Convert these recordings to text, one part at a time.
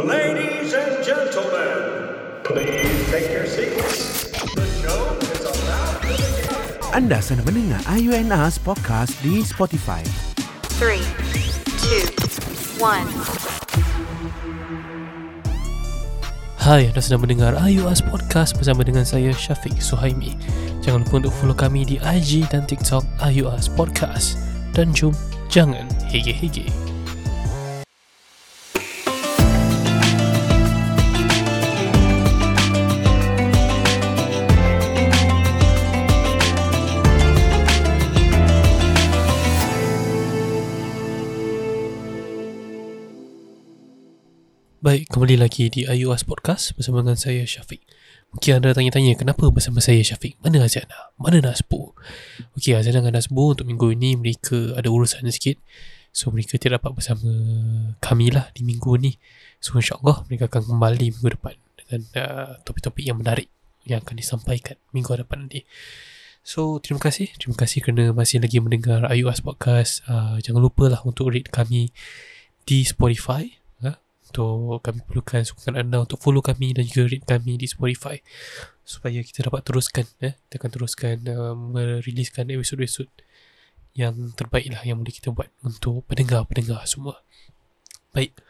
Ladies and gentlemen, please take your seats. The show is about to begin. Anda sedang mendengar IUNAS Podcast di Spotify. Three, two, one. Hai, anda sedang mendengar IUS Podcast bersama dengan saya Syafiq Suhaimi. Jangan lupa untuk follow kami di IG dan TikTok IUS Podcast. Dan jom, jangan hege-hege. Baik, kembali lagi di IUS Podcast bersama dengan saya Syafiq. Mungkin anda tanya-tanya kenapa bersama saya Syafiq? Mana Azana? Mana Nasbu? Okey, Azana dengan Nasbu untuk minggu ini mereka ada urusan sikit. So mereka tidak dapat bersama kami lah di minggu ni. So insyaAllah mereka akan kembali minggu depan dengan uh, topik-topik yang menarik yang akan disampaikan minggu depan nanti. So terima kasih Terima kasih kerana masih lagi mendengar IUS Podcast uh, Jangan lupa lah untuk rate kami di Spotify Untuk kami perlukan sokongan anda Untuk follow kami dan juga rate kami di Spotify. Supaya kita dapat teruskan eh? Kita akan teruskan uh, meriliskan episod-episod Yang terbaik lah yang boleh kita buat Untuk pendengar-pendengar semua. Baik.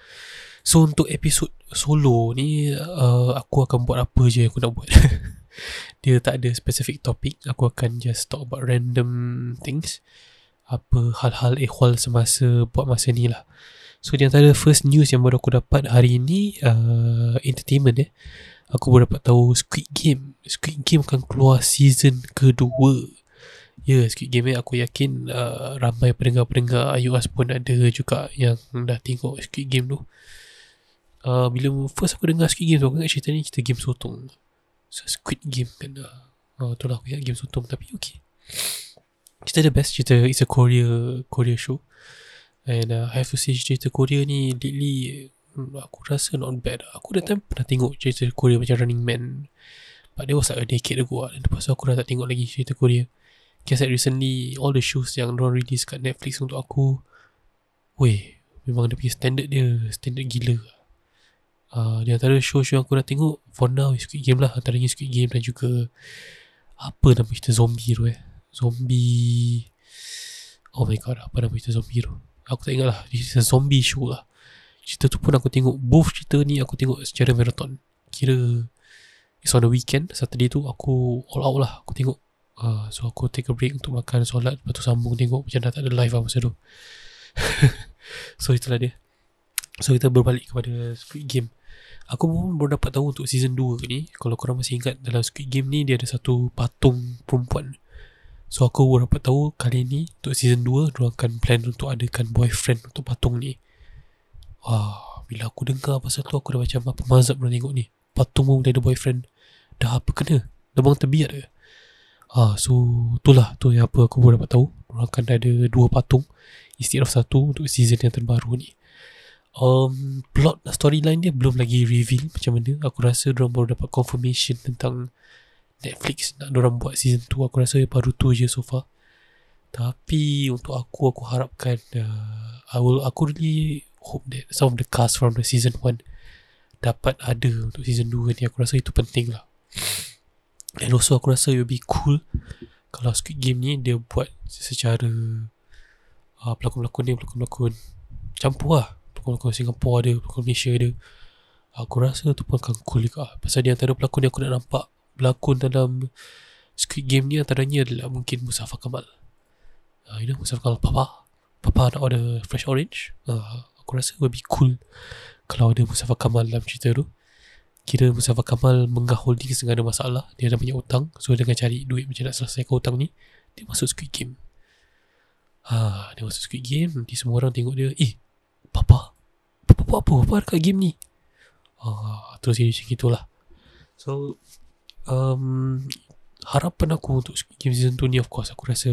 So untuk episod solo ni uh, Aku akan buat apa je aku nak buat? Dia tak ada specific topik aku akan just talk about random things. Apa hal-hal ehwal semasa buat masa ni lah so di antara first news yang baru aku dapat hari ni uh, entertainment eh. Aku baru dapat tahu Squid Game. Squid Game akan keluar season kedua. Ya, yeah, Squid Game ni aku yakin uh, ramai pendengar-pendengar iOS pun ada juga yang dah tengok Squid Game tu. Uh, bila first aku dengar Squid Game tu, aku ingat cerita ni cerita game sotong. So, Squid Game kan uh, oh, tu lah aku ingat game sotong. Tapi okay. Cerita the best cerita it's a Korea Korea show and uh, I have to say cerita Korea ni lately? Hmm, aku rasa not bad. Lah. aku dah time pernah tengok cerita Korea macam Running Man. But that was like a decade ago lah. lepas tu aku dah tak tengok lagi cerita Korea. Guess like recently all the shows yang diorang release kat Netflix untuk aku Weh Memang dia punya standard dia Standard gila. Uh, Di antara show-show yang aku dah tengok For now Squid Game lah. Antaranya Squid Game dan juga Apa nama cerita zombie tu eh? Zombie Oh my god Apa nama cerita zombie tu Aku tak ingat lah Cerita zombie show lah. Cerita tu pun aku tengok. Both cerita ni aku tengok secara marathon. Kira It's on the weekend. Saturday tu aku all out lah. Aku tengok uh, So aku take a break untuk makan solat. Lepas tu sambung tengok Macam dah tak ada live lah masa tu. So itulah dia. So kita berbalik kepada Squid Game. Aku pun baru dapat tahu untuk season 2 ni. Kalau korang masih ingat dalam Squid Game ni Dia ada satu patung perempuan So aku baru dapat tahu kali ni Untuk season 2 Diorang akan plan untuk adakan boyfriend untuk patung ni. Wah Bila aku dengar pasal tu Aku dah macam apa mazhab nak tengok ni? Patung pun boleh ada boyfriend. Dah apa kena? Lebang terbiat ke Ah, so itulah tu yang apa aku baru dapat tahu. Orang akan ada dua patung instead of satu untuk season yang terbaru ni. Um, plot storyline dia belum lagi reveal macam mana. Aku rasa diorang baru dapat confirmation tentang Netflix nak diorang buat season 2 aku rasa baru tu je so far. Tapi untuk aku aku harapkan uh, I will, aku really hope that some of the cast from the season 1 dapat ada untuk season 2 ni. Aku rasa itu penting lah. And also aku rasa it will be cool kalau Squid Game ni dia buat secara uh, pelakon-pelakon ni pelakon-pelakon campur lah. Pelakon-pelakon Singapore ada pelakon Malaysia ada. Aku rasa tu pun akan cool juga. Pasal di antara pelakon yang aku nak nampak pelakon dalam Squid Game ni antaranya adalah mungkin Mustafa Kamal uh, you know Mustafa Kamal Papa. Papa nak order fresh orange. Uh, aku rasa would be cool kalau ada Mustafa Kamal dalam cerita tu. Kira Mustafa Kamal menggah holding dengan ada masalah. Dia ada banyak hutang. So dia cari duit macam nak selesaikan hutang ni. Dia masuk Squid Game. Ah, dia masuk Squid Game. Nanti semua orang tengok dia Eh Papa. Papa apa? Papa dekat game ni. Ah, Terus jadi macam itulah So um, Harapan aku Untuk Game season 2 ni Of course aku rasa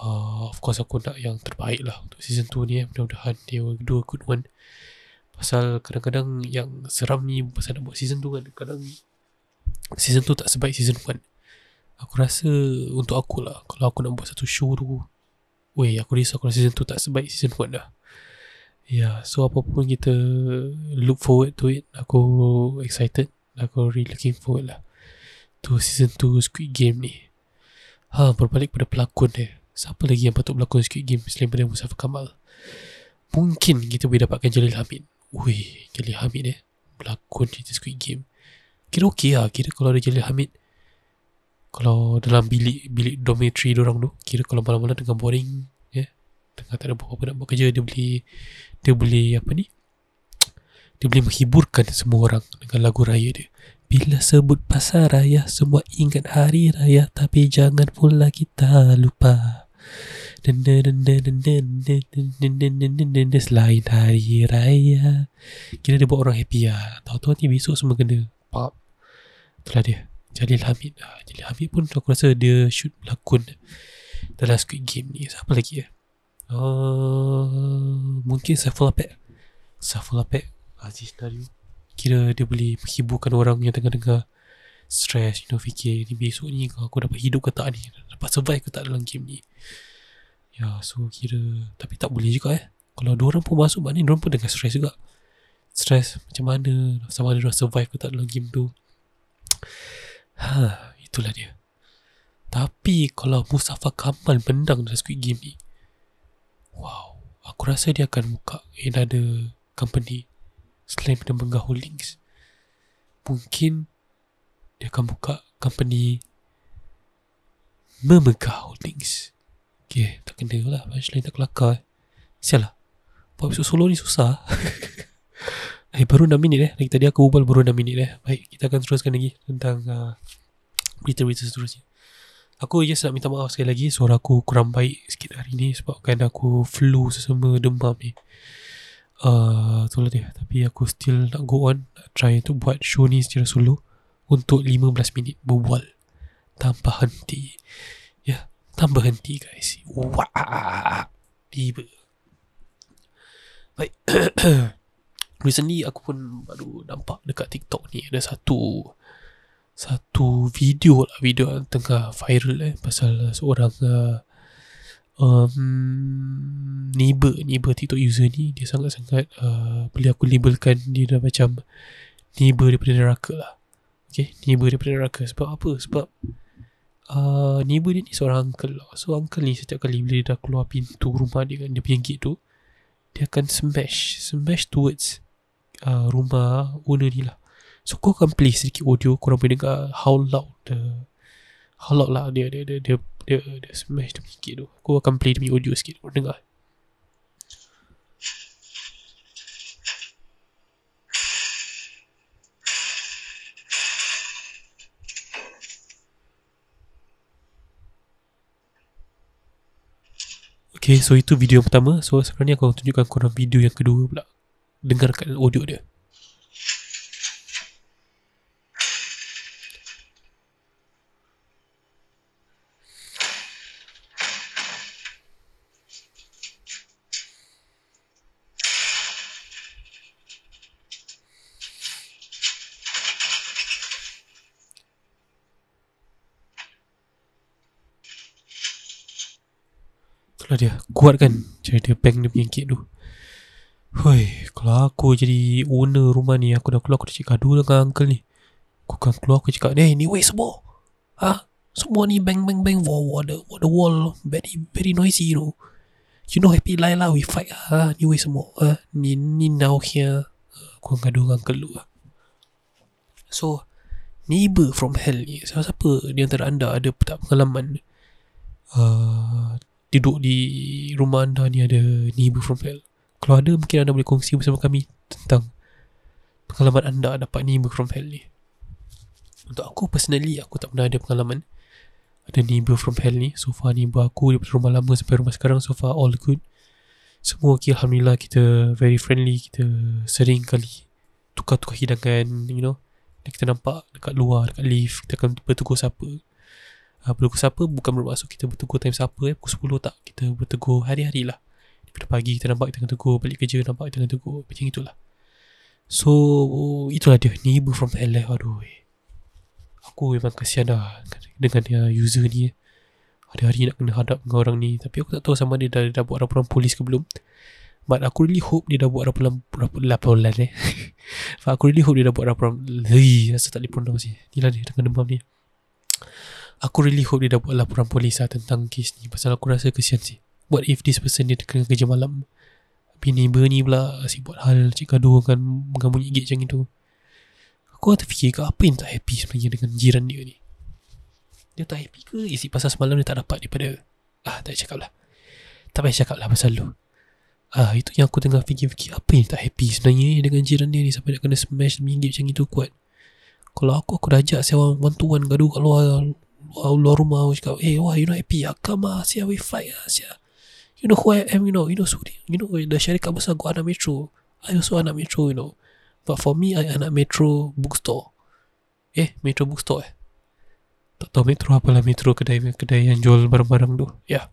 uh, Of course aku nak yang terbaik lah Untuk season 2 ni eh. Mudah-mudahan Dia will do a good one Pasal kadang-kadang Yang seram ni Pasal nak buat season 2 kan Kadang Season 2 tak sebaik season 1 Aku rasa Untuk aku lah Kalau aku nak buat satu show tu Weh aku risau kalau season tu tak sebaik season 1 dah Yeah, so apapun kita look forward to it. Aku excited. Aku really looking forward lah to season 2 Squid Game ni. Ha, berbalik pada pelakon dia. Siapa lagi yang patut berlakon Squid Game selain daripada Mustafa Kamal? Mungkin kita boleh dapatkan Jalil Hamid. Ui, Jalil Hamid eh. Berlakon cerita Squid Game. Kira okey lah. Kira kalau ada Jalil Hamid. Kalau dalam bilik bilik dormitory orang tu. Kira kalau malam-malam tengah boring. Ya. Tengah tak ada apa-apa nak buat kerja. Dia boleh dia boleh apa ni dia boleh menghiburkan semua orang dengan lagu raya dia. Bila sebut pasal raya, semua ingat hari raya. Tapi jangan pula kita lupa. Selain hari raya. Kira dia buat orang happy lah. Tahu-tahu nanti besok semua kena. Pop. Itulah dia. Jalil Hamid. Jalil Hamid pun aku rasa dia shoot berlakon dalam Squid Game ni. Siapa lagi ya? Uh, mungkin Saifullah Pek. Saifullah Pek Aziz Dario Kira dia boleh menghiburkan orang yang tengah dengar Stress, you know, fikir ni besok ni aku dapat hidup ke tak ni Dapat survive ke tak dalam game ni. Ya, so kira Tapi tak boleh juga eh. Kalau dua orang pun masuk Maknanya diorang pun dengan stress juga. Stress macam mana Sama ada diorang survive ke tak dalam game tu. Ha, itulah dia. Tapi kalau Mustafa Kamal menang dalam Squid Game ni Wow Aku rasa dia akan buka Another company Selain daripada Mengah Holdings Mungkin Dia akan buka company Memegah Holdings Okay Tak kena lah. Punchline tak kelakar eh. Sial lah. Buat episode solo ni susah. Eh baru 6 minit eh. Lagi tadi aku ubal baru 6 minit eh. Baik kita akan teruskan lagi Tentang uh, Berita-berita seterusnya. Aku just nak minta maaf sekali lagi. Suara aku kurang baik sikit hari ni Sebabkan aku flu sesama demam ni uh, Itulah dia. Tapi aku still nak go on Nak try untuk buat show ni secara solo Untuk 15 minit berbual. Tanpa henti. Ya yeah, Tanpa henti guys. Wah! Tiba. Baik. Recently aku pun baru nampak dekat TikTok ni Ada satu satu video lah video yang tengah viral eh pasal seorang uh, um, neighbor neighbor TikTok user ni dia sangat-sangat uh, boleh aku labelkan dia dah macam neighbor daripada neraka lah. Okay neighbor daripada neraka. Sebab apa? Sebab uh, neighbor dia ni seorang uncle lah. So uncle ni setiap kali bila dia dah keluar pintu rumah dia kan dia punya gate tu dia akan smash smash towards uh, rumah owner ni lah. So kau akan play sedikit audio Korang boleh dengar How loud the How loud lah dia Dia dia dia, dia, dia smash dia sikit tu Aku akan play dia audio sikit Korang dengar Okay, so itu video yang pertama. So sekarang ni aku akan tunjukkan korang video yang kedua pula. Dengarkan audio dia. Itulah dia. Kuat kan Cara dia. Bang dia punya gate tu. Hoi Kalau aku jadi owner rumah ni Aku dah keluar Aku dah cakap gaduh dengan uncle ni. Aku akan keluar Aku cakap Eh ni weh semua. Ha? Semua ni bang bang bang. Wall wall the, wall, the wall. Very very noisy you know. You know happy lie lah We fight. Ha Ni weh semua. Ha? Ni ni now here. Aku akan gaduh dengan uncle lah. So Neighbor from hell ni Siapa-siapa Di antara anda Ada tak pengalaman? Uh, duduk di rumah anda ni ada neighbor from hell. Kalau ada mungkin anda boleh kongsi bersama kami tentang pengalaman anda dapat neighbor from hell ni. Untuk aku personally aku tak pernah ada pengalaman ada neighbor from hell ni. So far neighbor aku daripada rumah lama sampai rumah sekarang so far all good. Semua okay Alhamdulillah kita very friendly kita sering kali tukar-tukar hidangan you know. Dan kita nampak dekat luar dekat lift kita akan bertegur siapa uh, bertegur siapa bukan bermaksud kita bertegur time siapa eh pukul 10 tak kita bertegur hari-hari lah daripada pagi kita nampak kita tegur balik kerja nampak kita tegur macam itulah so itulah dia neighbor from LA aduh eh. aku memang kasihan lah dengan dia user ni hari-hari nak kena hadap dengan orang ni tapi aku tak tahu sama dia dah, dah buat laporan polis ke belum But aku really hope dia dah buat laporan laporan eh. But aku really hope dia dah buat laporan. Rasa tak boleh pronounce ni. Ni lah dia dengan demam ni. Aku really hope dia dah buat laporan polis lah tentang kes ni. Pasal aku rasa kesian sih. What if this person dia kena kerja malam? Neighbor ni pula asyik buat hal cik gaduh kan dengan bunyi gate macam itu. Aku tak fikir ke apa yang tak happy sebenarnya dengan jiran dia ni. Dia tak happy ke? Isi pasal semalam dia tak dapat daripada Ah, tak cakap lah Tak payah cakap lah pasal lu Ah, itu yang aku tengah fikir-fikir Apa yang tak happy sebenarnya dengan jiran dia ni Sampai nak kena smash minggit macam itu kuat Kalau aku, aku dah ajak saya one to one gaduh kat luar Luar, rumah Aku cakap Eh, wah, you not happy ah, Come ah, sia, we fight ah, sia You know who I am, you know You know Sudi You know, the syarikat besar Aku anak metro I also anak metro, you know But for me, I anak metro bookstore Eh, metro bookstore eh tak tahu metro apalah metro kedai kedai yang jual barang-barang tu. Yeah.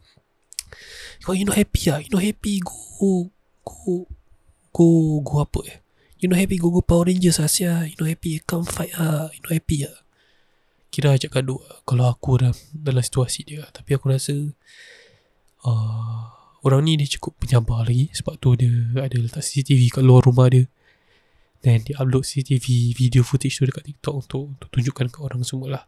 Kau you know happy ah, you know happy go go go go apa eh? You know happy go go Power Rangers Asia. You know happy come fight ah, you know happy ah. Kira ajak gaduh kalau aku dalam, dalam situasi dia. Tapi aku rasa uh, orang ni dia cukup penyabar lagi sebab tu dia ada letak CCTV kat luar rumah dia. Dan dia upload CCTV video footage tu dekat TikTok untuk, untuk tunjukkan ke orang semua lah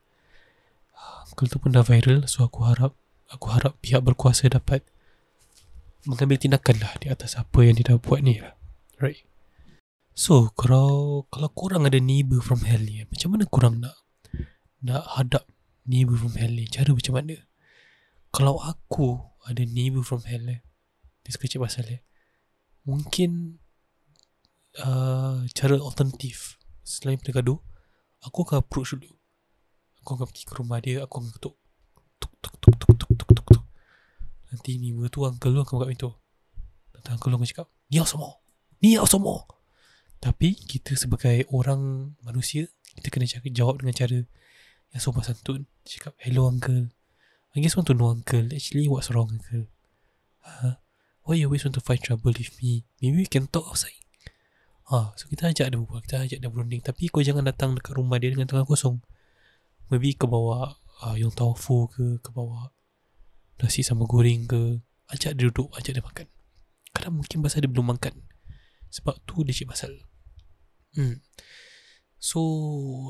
artikel tu pun dah viral so aku harap aku harap pihak berkuasa dapat mengambil tindakan lah di atas apa yang dia dah buat ni lah right so kalau kalau korang ada neighbor from hell ni macam mana korang nak nak hadap neighbor from hell ni. Cara macam mana? Kalau aku ada neighbor from hell eh dia sekecil pasal eh mungkin uh, cara alternatif selain pada gaduh aku akan approach dulu. Aku akan pergi ke rumah dia Aku akan ketuk Tuk tuk tuk tuk tuk tuk tuk tuk. Nanti ni tu uncle lu akan buka pintu. Nanti uncle lu akan cakap Ni yang semua. Ni yang semua. Tapi kita sebagai orang manusia Kita kena cakap, jawab dengan cara Yang sopan santun Cakap hello uncle. I guess want to know uncle Actually what's wrong uncle? Huh? Why you always want to find trouble with me? Maybe we can talk outside. Ah, so kita ajak dia berbual Kita ajak dia berunding. Tapi kau jangan datang dekat rumah dia Dengan tangan kosong. Maybe ke bawa uh, Yung tofu ke Ke bawa Nasi sama goreng ke. Ajak dia duduk Ajak dia makan. Kadang mungkin pasal dia belum makan. Sebab tu dia cik pasal. Hmm. So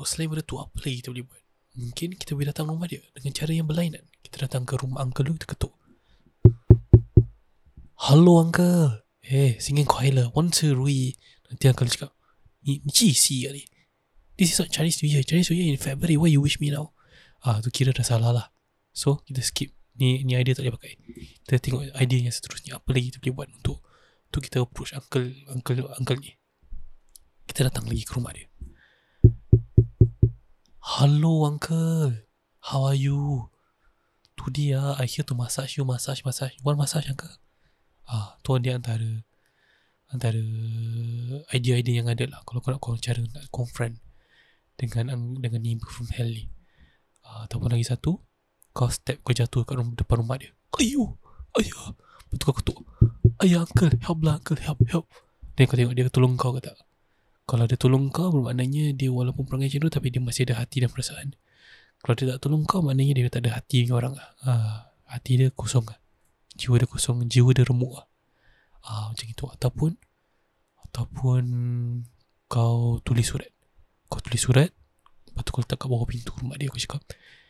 Selain daripada tu Apa lagi kita boleh buat Mungkin kita boleh datang rumah dia Dengan cara yang berlainan. Kita datang ke rumah uncle tu Kita ketuk. Hello uncle. Eh hey, singing choir Once a week Nanti uncle cakap Ni, ni cisi kali. This is not Chinese New Year. Chinese New Year in February. Why you wish me now? Ah tu kira dah salah lah. So kita skip. Ni ni idea tak boleh pakai. Kita tengok idea yang seterusnya. Apa lagi kita boleh buat untuk Untuk kita approach uncle Uncle uncle ni? Kita datang lagi ke rumah dia Hello uncle How are you Today ah I here to massage you Massage massage You want massage uncle Ah tu dia antara Antara Idea-idea yang ada lah Kalau kau nak kau cara nak confront dengan dengan ni from hell ni. Uh, ataupun lagi satu, kau step kau jatuh kat rumah, depan rumah dia. Ayu, ayah. Betul kau ketuk. Ayah, uncle, help lah, uncle, help, help. Dan kau tengok dia tolong kau ke tak? Kalau dia tolong kau, bermaknanya dia walaupun perangai macam tu, tapi dia masih ada hati dan perasaan. Kalau dia tak tolong kau, maknanya dia tak ada hati dengan orang. Uh, hati dia kosong. Jiwa dia kosong, jiwa dia remuk. Uh, macam itu. Ataupun, ataupun kau tulis surat. Kau tulis surat Lepas tu kau letak kat bawah pintu rumah dia Kau cakap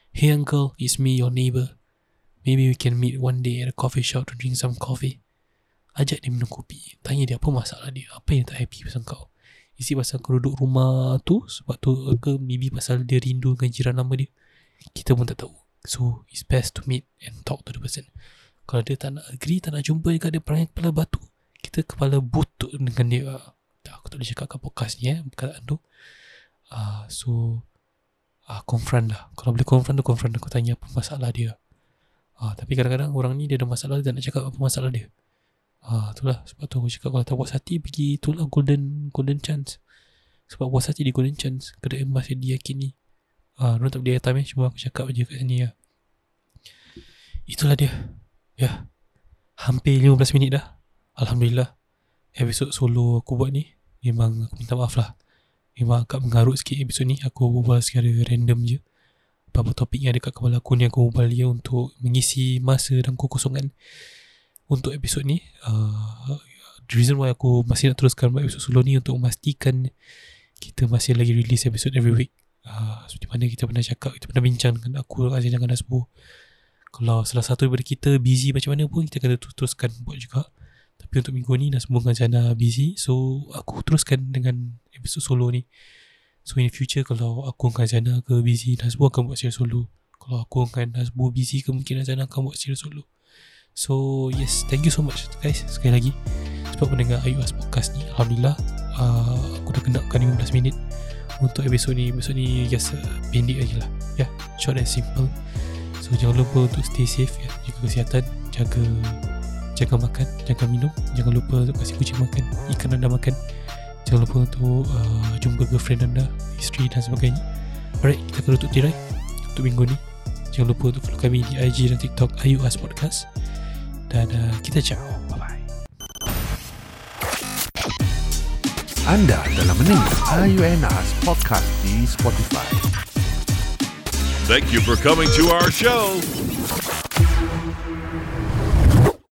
Hey uncle It's me your neighbor Maybe we can meet one day At a coffee shop To drink some coffee Ajak dia minum kopi Tanya dia apa masalah dia Apa yang tak happy pasal kau Isi pasal kau duduk rumah tu Sebab tu ke Maybe pasal dia rindu Dengan jiran nama dia. Kita pun tak tahu. So it's best to meet And talk to the person. Kalau dia tak nak agree Tak nak jumpa Dekat dia perangai kepala batu Kita kepala butut dengan dia. Tak, Aku tak boleh cakap kat podcast ni eh Perkataan tu. Uh, So uh, Confront lah. Kalau boleh confront tu confront Aku tanya apa masalah dia. Uh, Tapi kadang-kadang orang ni Dia ada masalah Dia tak nak cakap apa masalah dia Uh, itulah sebab tu aku cakap kalau tak puas hati pergi itulah golden golden chance. Sebab puas hati di golden chance kedai emas yang diyakini. Ah, uh, tak boleh time eh cuma aku cakap aja kat sini ya. Itulah dia. Ya. Hampir 15 minit dah. Alhamdulillah. Episod solo aku buat ni memang aku minta maaf lah. Memang agak mengarut sikit episod ni Aku berbual secara random je Apa-apa topik yang ada kat kepala aku ni Aku berbual dia untuk mengisi masa dan kekosongan Untuk episod ni uh, The reason why aku masih nak teruskan buat episode solo ni untuk memastikan kita masih lagi release episode every week. Uh, seperti mana kita pernah cakap, kita pernah bincang dengan aku, Azin dengan Nasbo. Kalau salah satu daripada kita busy macam mana pun, kita akan teruskan buat juga. Tapi untuk minggu ni, Nasbo dengan Jana busy. So, aku teruskan dengan episode solo ni. So, in the future, kalau aku dengan Jana ke busy, Nasbo akan buat series solo. Kalau aku dengan Nasbo busy, kemungkinan Jana akan buat series solo. So, yes, thank you so much guys, sekali lagi. Sebab mendengar IUS Podcast ni, Alhamdulillah, uh, aku dah kenakan 15 minit untuk episod ni. Episod ni just uh, pendek aja lah. Ya, yeah, short and simple. So jangan lupa untuk stay safe ya. Jaga kesihatan Jaga Jaga makan Jaga minum Jangan lupa untuk kasih kucing makan Ikan anda makan Jangan lupa untuk uh, Jumpa girlfriend anda Isteri dan sebagainya Alright Kita akan tutup tirai Untuk minggu ni Jangan lupa untuk follow kami Di IG dan TikTok Ayu As Podcast Dan uh, kita ciao Bye bye Anda dalam mendengar IUNAS Podcast di Spotify. Thank you for coming to our show.